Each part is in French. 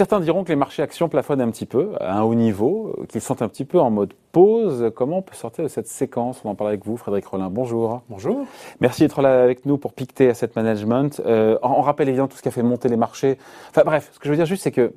certains diront que les marchés actions plafonnent un petit peu, à un haut niveau, qu'ils sont un petit peu en mode pause. Comment on peut sortir de cette séquence? On en parle avec vous, Frédéric Rollin. Bonjour. Bonjour. Merci d'être là avec nous pour Pictet Asset Management. Euh, on rappelle évidemment tout ce qui a fait monter les marchés. Enfin bref, ce que je veux dire juste, c'est que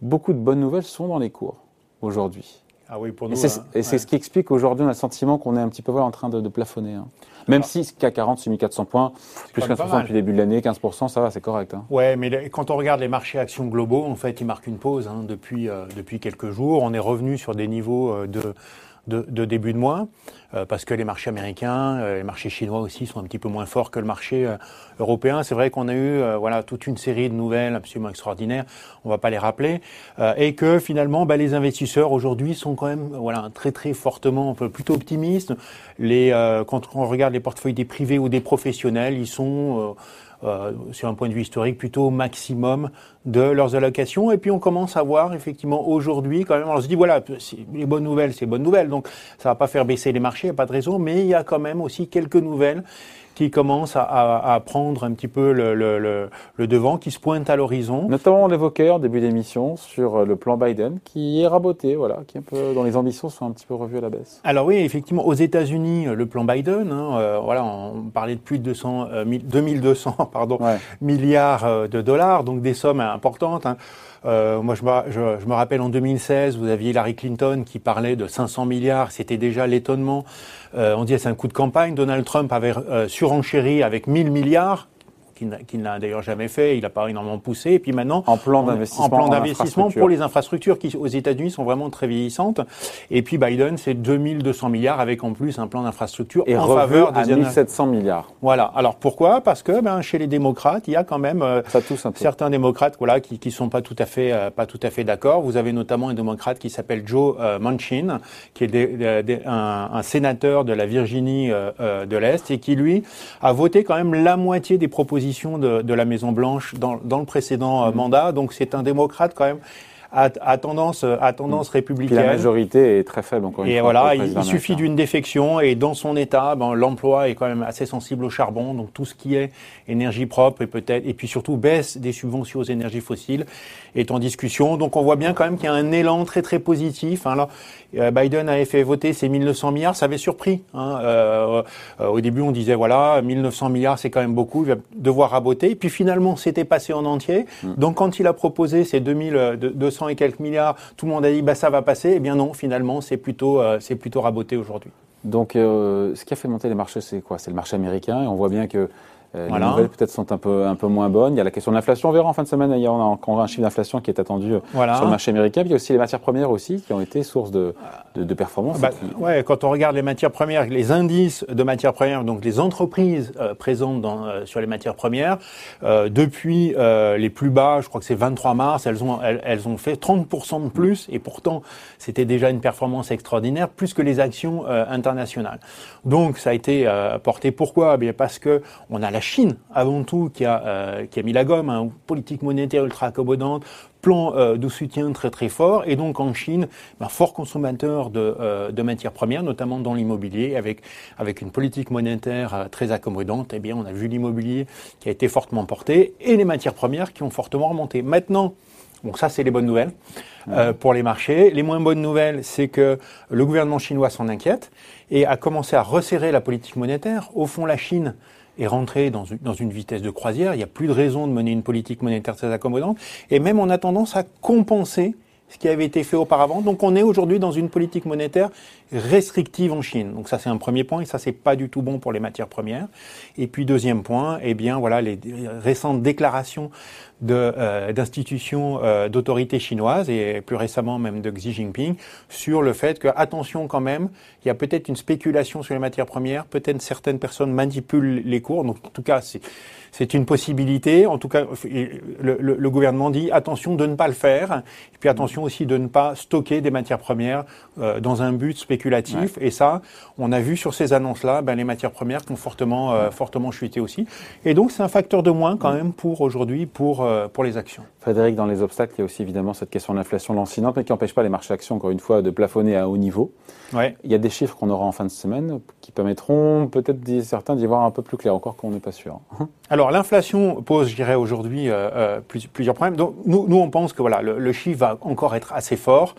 beaucoup de bonnes nouvelles sont dans les cours aujourd'hui. Ah oui, pour nous. Et c'est, hein. ce qui explique aujourd'hui, on a le sentiment qu'on est un petit peu en train de, plafonner. Hein. Même si CAC 40 s'est mis 400 points, plus 15% depuis le début de l'année, 15%, ça va, c'est correct. Hein. Ouais, mais quand on regarde les marchés actions globaux, en fait, ils marquent une pause hein, depuis, euh, depuis quelques jours. On est revenu sur des niveaux euh, de de, de début de mois, euh, parce que les marchés américains, euh, les marchés chinois aussi sont un petit peu moins forts que le marché euh, européen. C'est vrai qu'on a eu voilà toute une série de nouvelles absolument extraordinaires. On va pas les rappeler, et que finalement, bah, les investisseurs aujourd'hui sont quand même voilà très très fortement, plutôt optimistes. Les quand on regarde les portefeuilles des privés ou des professionnels, ils sont euh, sur un point de vue historique, plutôt au maximum de leurs allocations. Et puis on commence à voir effectivement aujourd'hui quand même, on se dit voilà, les bonnes nouvelles, c'est bonnes nouvelles, donc ça va pas faire baisser les marchés, il n'y a pas de raison, mais il y a quand même aussi quelques nouvelles qui commence à, à, prendre un petit peu le, le, le, devant, qui se pointe à l'horizon. Notamment, on l'évoquait en début d'émission sur euh, le plan Biden, qui est raboté, voilà, qui est un peu, dont les ambitions sont un petit peu revues à la baisse. Alors oui, effectivement, aux États-Unis, le plan Biden, hein, euh, voilà, on parlait de plus de 200, 2200 euh, pardon, milliards de dollars, donc des sommes importantes. Hein. Euh, moi, je me, je, je me, rappelle en 2016, vous aviez Hillary Clinton qui parlait de 500 milliards. C'était déjà l'étonnement. Euh, on disait c'est un coup de campagne. Donald Trump avait euh, surenchéri avec 1000 milliards qu'il n'a d'ailleurs jamais fait, il n'a pas énormément poussé. Et puis maintenant, en plan d'investissement, en plan d'investissement pour les infrastructures qui aux États-Unis sont vraiment très vieillissantes. Et puis Biden, c'est 2200 milliards avec en plus un plan d'infrastructure en faveur des à 1700 milliards. Voilà. Alors pourquoi? Parce que ben, chez les démocrates, il y a quand même euh, certains démocrates voilà qui qui sont pas tout à fait euh, pas tout à fait d'accord. Vous avez notamment un démocrate qui s'appelle Joe euh, Manchin, qui est un, un, sénateur de la Virginie de l'Est et qui lui a voté quand même la moitié des propositions de, de la Maison Blanche dans, dans le précédent euh, mm. mandat. Donc c'est un démocrate quand même à, tendance, à tendance républicaine. la majorité est très faible encore une et voilà, il, suffit d'une défection et dans son État, ben, l'emploi est quand même assez sensible au charbon, donc tout ce qui est énergie propre et peut-être et puis surtout baisse des subventions aux énergies fossiles est en discussion. Donc on voit bien quand même qu'il y a un élan très très positif. Hein, euh, Biden avait fait voter ses 1900 milliards, ça avait surpris. Hein, euh, euh, au début, on disait voilà, 1900 milliards, c'est quand même beaucoup, il va devoir raboter. Et puis finalement, c'était passé en entier. Mm. Donc quand il a proposé ces 2200 et quelques milliards, tout le monde a dit bah ça va passer. Eh bien non, finalement, c'est plutôt euh, c'est plutôt raboté aujourd'hui. Donc, euh, ce qui a fait monter les marchés, c'est quoi? C'est le marché américain, et on voit bien que euh, les nouvelles peut-être sont un peu un peu moins bonnes. Il y a la question de l'inflation. On verra en fin de semaine. Il y a encore un chiffre d'inflation qui est attendu euh, sur le marché américain. Puis il y a aussi les matières premières aussi qui ont été source de de, de performance. Bah, ouais, quand on regarde les matières premières, les indices de matières premières, donc les entreprises euh, présentes dans, euh, sur les matières premières, depuis les plus bas, je crois que c'est 23 mars, elles ont elles, elles ont fait 30% de plus et pourtant c'était déjà une performance extraordinaire, plus que les actions internationales. Donc ça a été porté. Pourquoi? Eh Bien parce que on a la Chine, avant tout, qui a, euh, qui a mis la gomme, hein, politique monétaire ultra accommodante, plan euh, de soutien très très fort, et donc en Chine, un fort consommateur de, euh, de matières premières, notamment dans l'immobilier, avec, avec une politique monétaire très accommodante, eh bien on a vu l'immobilier qui a été fortement porté, et les matières premières qui ont fortement remonté. Maintenant, Bon, ça, c'est les bonnes nouvelles euh, pour les marchés. Les moins bonnes nouvelles, c'est que le gouvernement chinois s'en inquiète et a commencé à resserrer la politique monétaire. Au fond, la Chine est une, dans une vitesse de croisière. Il n'y a plus de raison de mener une politique monétaire très accommodante. Et même, on a tendance à compenser ce qui avait été fait auparavant. Donc on est aujourd'hui dans une politique monétaire restrictive en Chine. Donc ça c'est un premier point et ça c'est pas du tout bon pour les matières premières. Et puis deuxième point, eh bien voilà les récentes déclarations euh, d'institutions euh, d'autorités chinoises et plus récemment même de Xi Jinping sur le fait que attention quand même, il y a peut-être une spéculation sur les matières premières, peut-être certaines personnes manipulent les cours. Donc en tout cas c'est c'est une possibilité. En tout cas, le, le, le, gouvernement dit attention de ne pas le faire, et puis attention aussi de ne pas stocker des matières premières euh, dans un but spéculatif spéculatif. Et ça, on a vu sur ces annonces-là, ben, les matières premières qui ont fortement, euh, fortement chuté aussi. Et donc, c'est un facteur de moins quand même pour aujourd'hui, pour, euh, pour les actions. Frédéric, dans les obstacles, il y a aussi évidemment cette question de l'inflation lancinante, mais qui n'empêche pas les marchés actions, encore une fois, de plafonner à haut niveau. Ouais. Il y a des chiffres qu'on aura en fin de semaine qui permettront peut-être certains d'y voir un peu plus clair, encore qu'on n'est pas sûr. Alors, l'inflation pose, je dirais, aujourd'hui euh, plusieurs problèmes. Donc, nous, nous, on pense que voilà, le, le chiffre va encore être assez fort.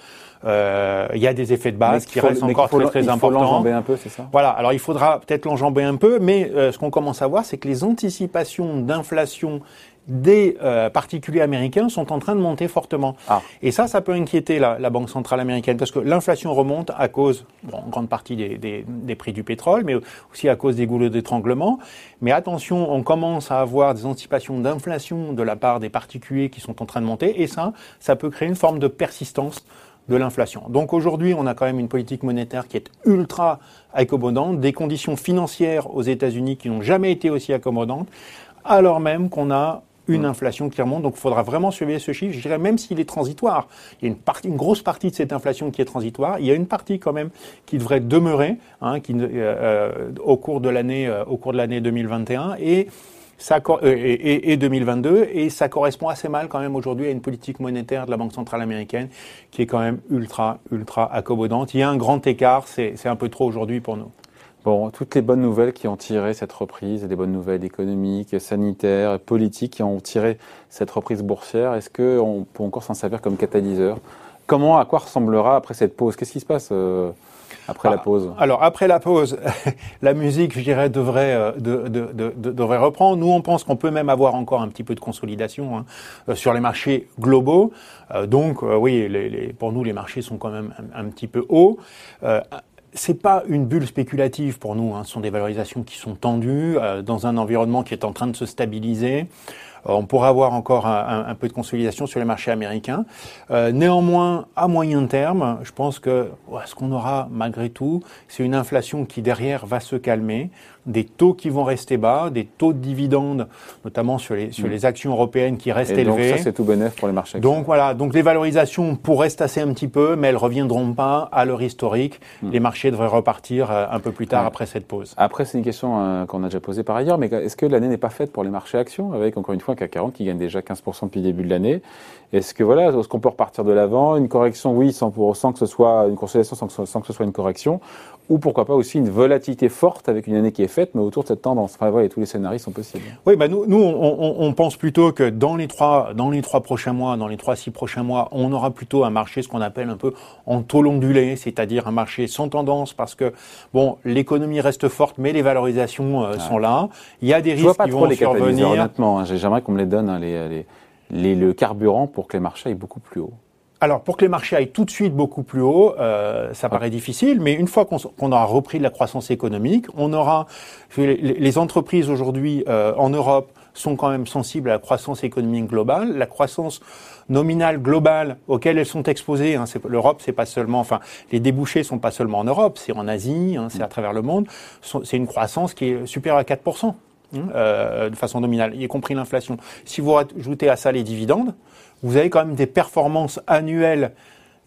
Euh, il y a des effets de base qui restent encore très très importants. Il faut l'enjamber un peu, c'est ça? Voilà. Alors il faudra peut-être l'enjamber un peu, mais euh, ce qu'on commence à voir, c'est que les anticipations d'inflation des euh, particuliers américains sont en train de monter fortement. Ah. Et ça, ça peut inquiéter la, la Banque centrale américaine parce que l'inflation remonte à cause, bon, en grande partie des, des, des, prix du pétrole, mais aussi à cause des goulots d'étranglement. Mais attention, on commence à avoir des anticipations d'inflation de la part des particuliers qui sont en train de monter, et ça, ça peut créer une forme de persistance de l'inflation. Donc aujourd'hui, on a quand même une politique monétaire qui est ultra accommodante, des conditions financières aux États-Unis qui n'ont jamais été aussi accommodantes, alors même qu'on a une mm. inflation qui remonte. Donc il faudra vraiment surveiller ce chiffre. Je dirais même s'il est transitoire. Il y a une, partie, une grosse partie de cette inflation qui est transitoire. Il y a une partie quand même qui devrait demeurer hein, qui, euh, euh, au cours de l'année euh, au cours de l'année 2021 et euh, et, et, 2022, et ça correspond assez mal quand même aujourd'hui à une politique monétaire de la Banque centrale américaine qui est quand même ultra, ultra accommodante. Il y a un grand écart, c'est un peu trop aujourd'hui pour nous. Bon, toutes les bonnes nouvelles qui ont tiré cette reprise, des bonnes nouvelles économiques, sanitaires, politiques qui ont tiré cette reprise boursière, est-ce qu'on peut encore s'en servir comme catalyseur? Comment, à quoi ressemblera après cette pause? Qu'est-ce qui se passe euh après la ah, pause Alors après la pause, la musique, je dirais, devrait, euh, de, de, de, devrait reprendre. Nous, on pense qu'on peut même avoir encore un petit peu de consolidation hein, euh, sur les marchés globaux. Euh, donc oui, les, les, pour nous, les marchés sont quand même un, petit peu hauts. Euh, c'est pas une bulle spéculative pour nous. Hein. Ce sont des valorisations qui sont tendues dans un environnement qui est en train de se stabiliser. Euh, on pourra avoir encore un, peu de consolidation sur les marchés américains. Euh, néanmoins, à moyen terme, je pense que ce qu'on aura malgré tout, c'est une inflation qui derrière va se calmer des taux qui vont rester bas, des taux de dividendes, notamment sur les, sur mm. les actions européennes qui restent élevés. Donc ça, c'est tout bénéf pour les marchés. Donc voilà, donc les valorisations pourraient se tasser un petit peu, mais elles reviendront pas à leur historique. Mm. Les marchés devraient repartir euh, un peu plus tard après cette pause. Après, c'est une question euh, qu'on a déjà posée par ailleurs, mais est-ce que l'année n'est pas faite pour les marchés actions, avec encore une fois un CAC 40 qui gagne déjà 15% depuis le début de l'année. Est-ce que voilà, est-ce qu'on peut repartir de l'avant? Une correction, oui, sans, que ce soit une consolidation, sans que ce soit une correction, ou pourquoi pas aussi une volatilité forte avec une année qui est faite, mais autour de cette tendance. Enfin, voilà, tous les scénarios sont possibles. Oui, bah nous, nous on, on, pense plutôt que dans les trois, dans les trois prochains mois, dans les trois six prochains mois, on aura plutôt un marché, ce qu'on appelle un peu en taux ondulé, c'est-à-dire un marché sans tendance, parce que bon, l'économie reste forte, mais les valorisations euh, sont là. Il y a des risques qui vont les survenir. Honnêtement, hein, j'aimerais qu'on me les donne hein, les, les, les, le carburant pour que les marchés aillent beaucoup plus haut. Alors, pour que les marchés aillent tout de suite beaucoup plus haut, euh, ça paraît difficile, mais une fois qu'on aura repris de la croissance économique, on aura les, entreprises aujourd'hui euh, en Europe sont quand même sensibles à la croissance économique globale, la croissance nominale globale auquel elles sont exposées. Hein, L'Europe, c'est pas seulement, enfin, les débouchés sont pas seulement en Europe, c'est en Asie, hein, c'est à travers le monde. C'est une croissance qui est supérieure à 4 hein, euh, de façon nominale, y compris l'inflation. Si vous ajoutez à ça les dividendes, vous avez quand même des performances annuelles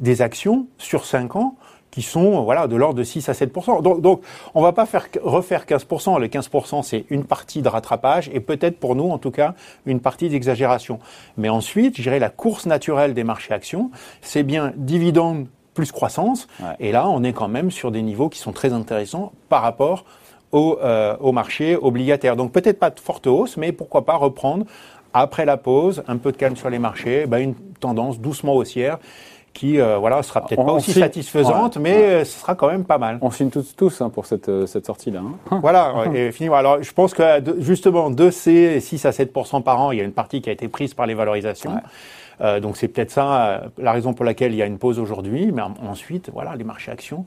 des actions sur 5 ans qui sont voilà de l'ordre de 6 à 7 donc, donc on va pas faire refaire 15% Les 15% c'est une partie de rattrapage et peut-être pour nous en tout cas une partie d'exagération. Mais ensuite, je dirais la course naturelle des marchés actions, c'est bien dividende plus croissance. Et là on est quand même sur des niveaux qui sont très intéressants par rapport au, euh, au marché obligataire. Donc peut-être pas de forte hausse, mais pourquoi pas reprendre après la pause, un peu de calme sur les marchés, bah, une tendance doucement haussière qui euh, voilà sera peut-être pas aussi satisfaisante, mais euh, ce sera quand même pas mal. On signe tous, tous hein, pour cette, euh, cette sortie-là. Hein. Voilà, et fini. Alors je pense que justement de ces 6 à 7 par an, il y a une partie qui a été prise par les valorisations. Donc c'est peut-être ça la raison pour laquelle il y a une pause aujourd'hui, mais ensuite voilà les marchés actions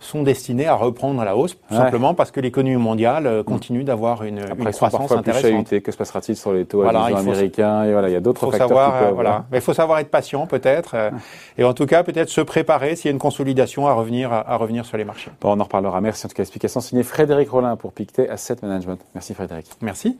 sont destinés à reprendre à la hausse, simplement parce que l'économie mondiale euh, continue d'avoir une, Après, une croissance intéressante. Plus que se passera-t-il sur les taux voilà, américains Et voilà, il y a d'autres facteurs. Savoir, euh, voilà. Mais il faut savoir être patient, peut-être, euh, et en tout cas, peut-être se préparer s'il y a une consolidation à revenir, à, revenir sur les marchés. Bon, on en reparlera. Merci en tout cas. Explication signée Frédéric Rollin pour Pictet Asset Management. Merci Frédéric. Merci.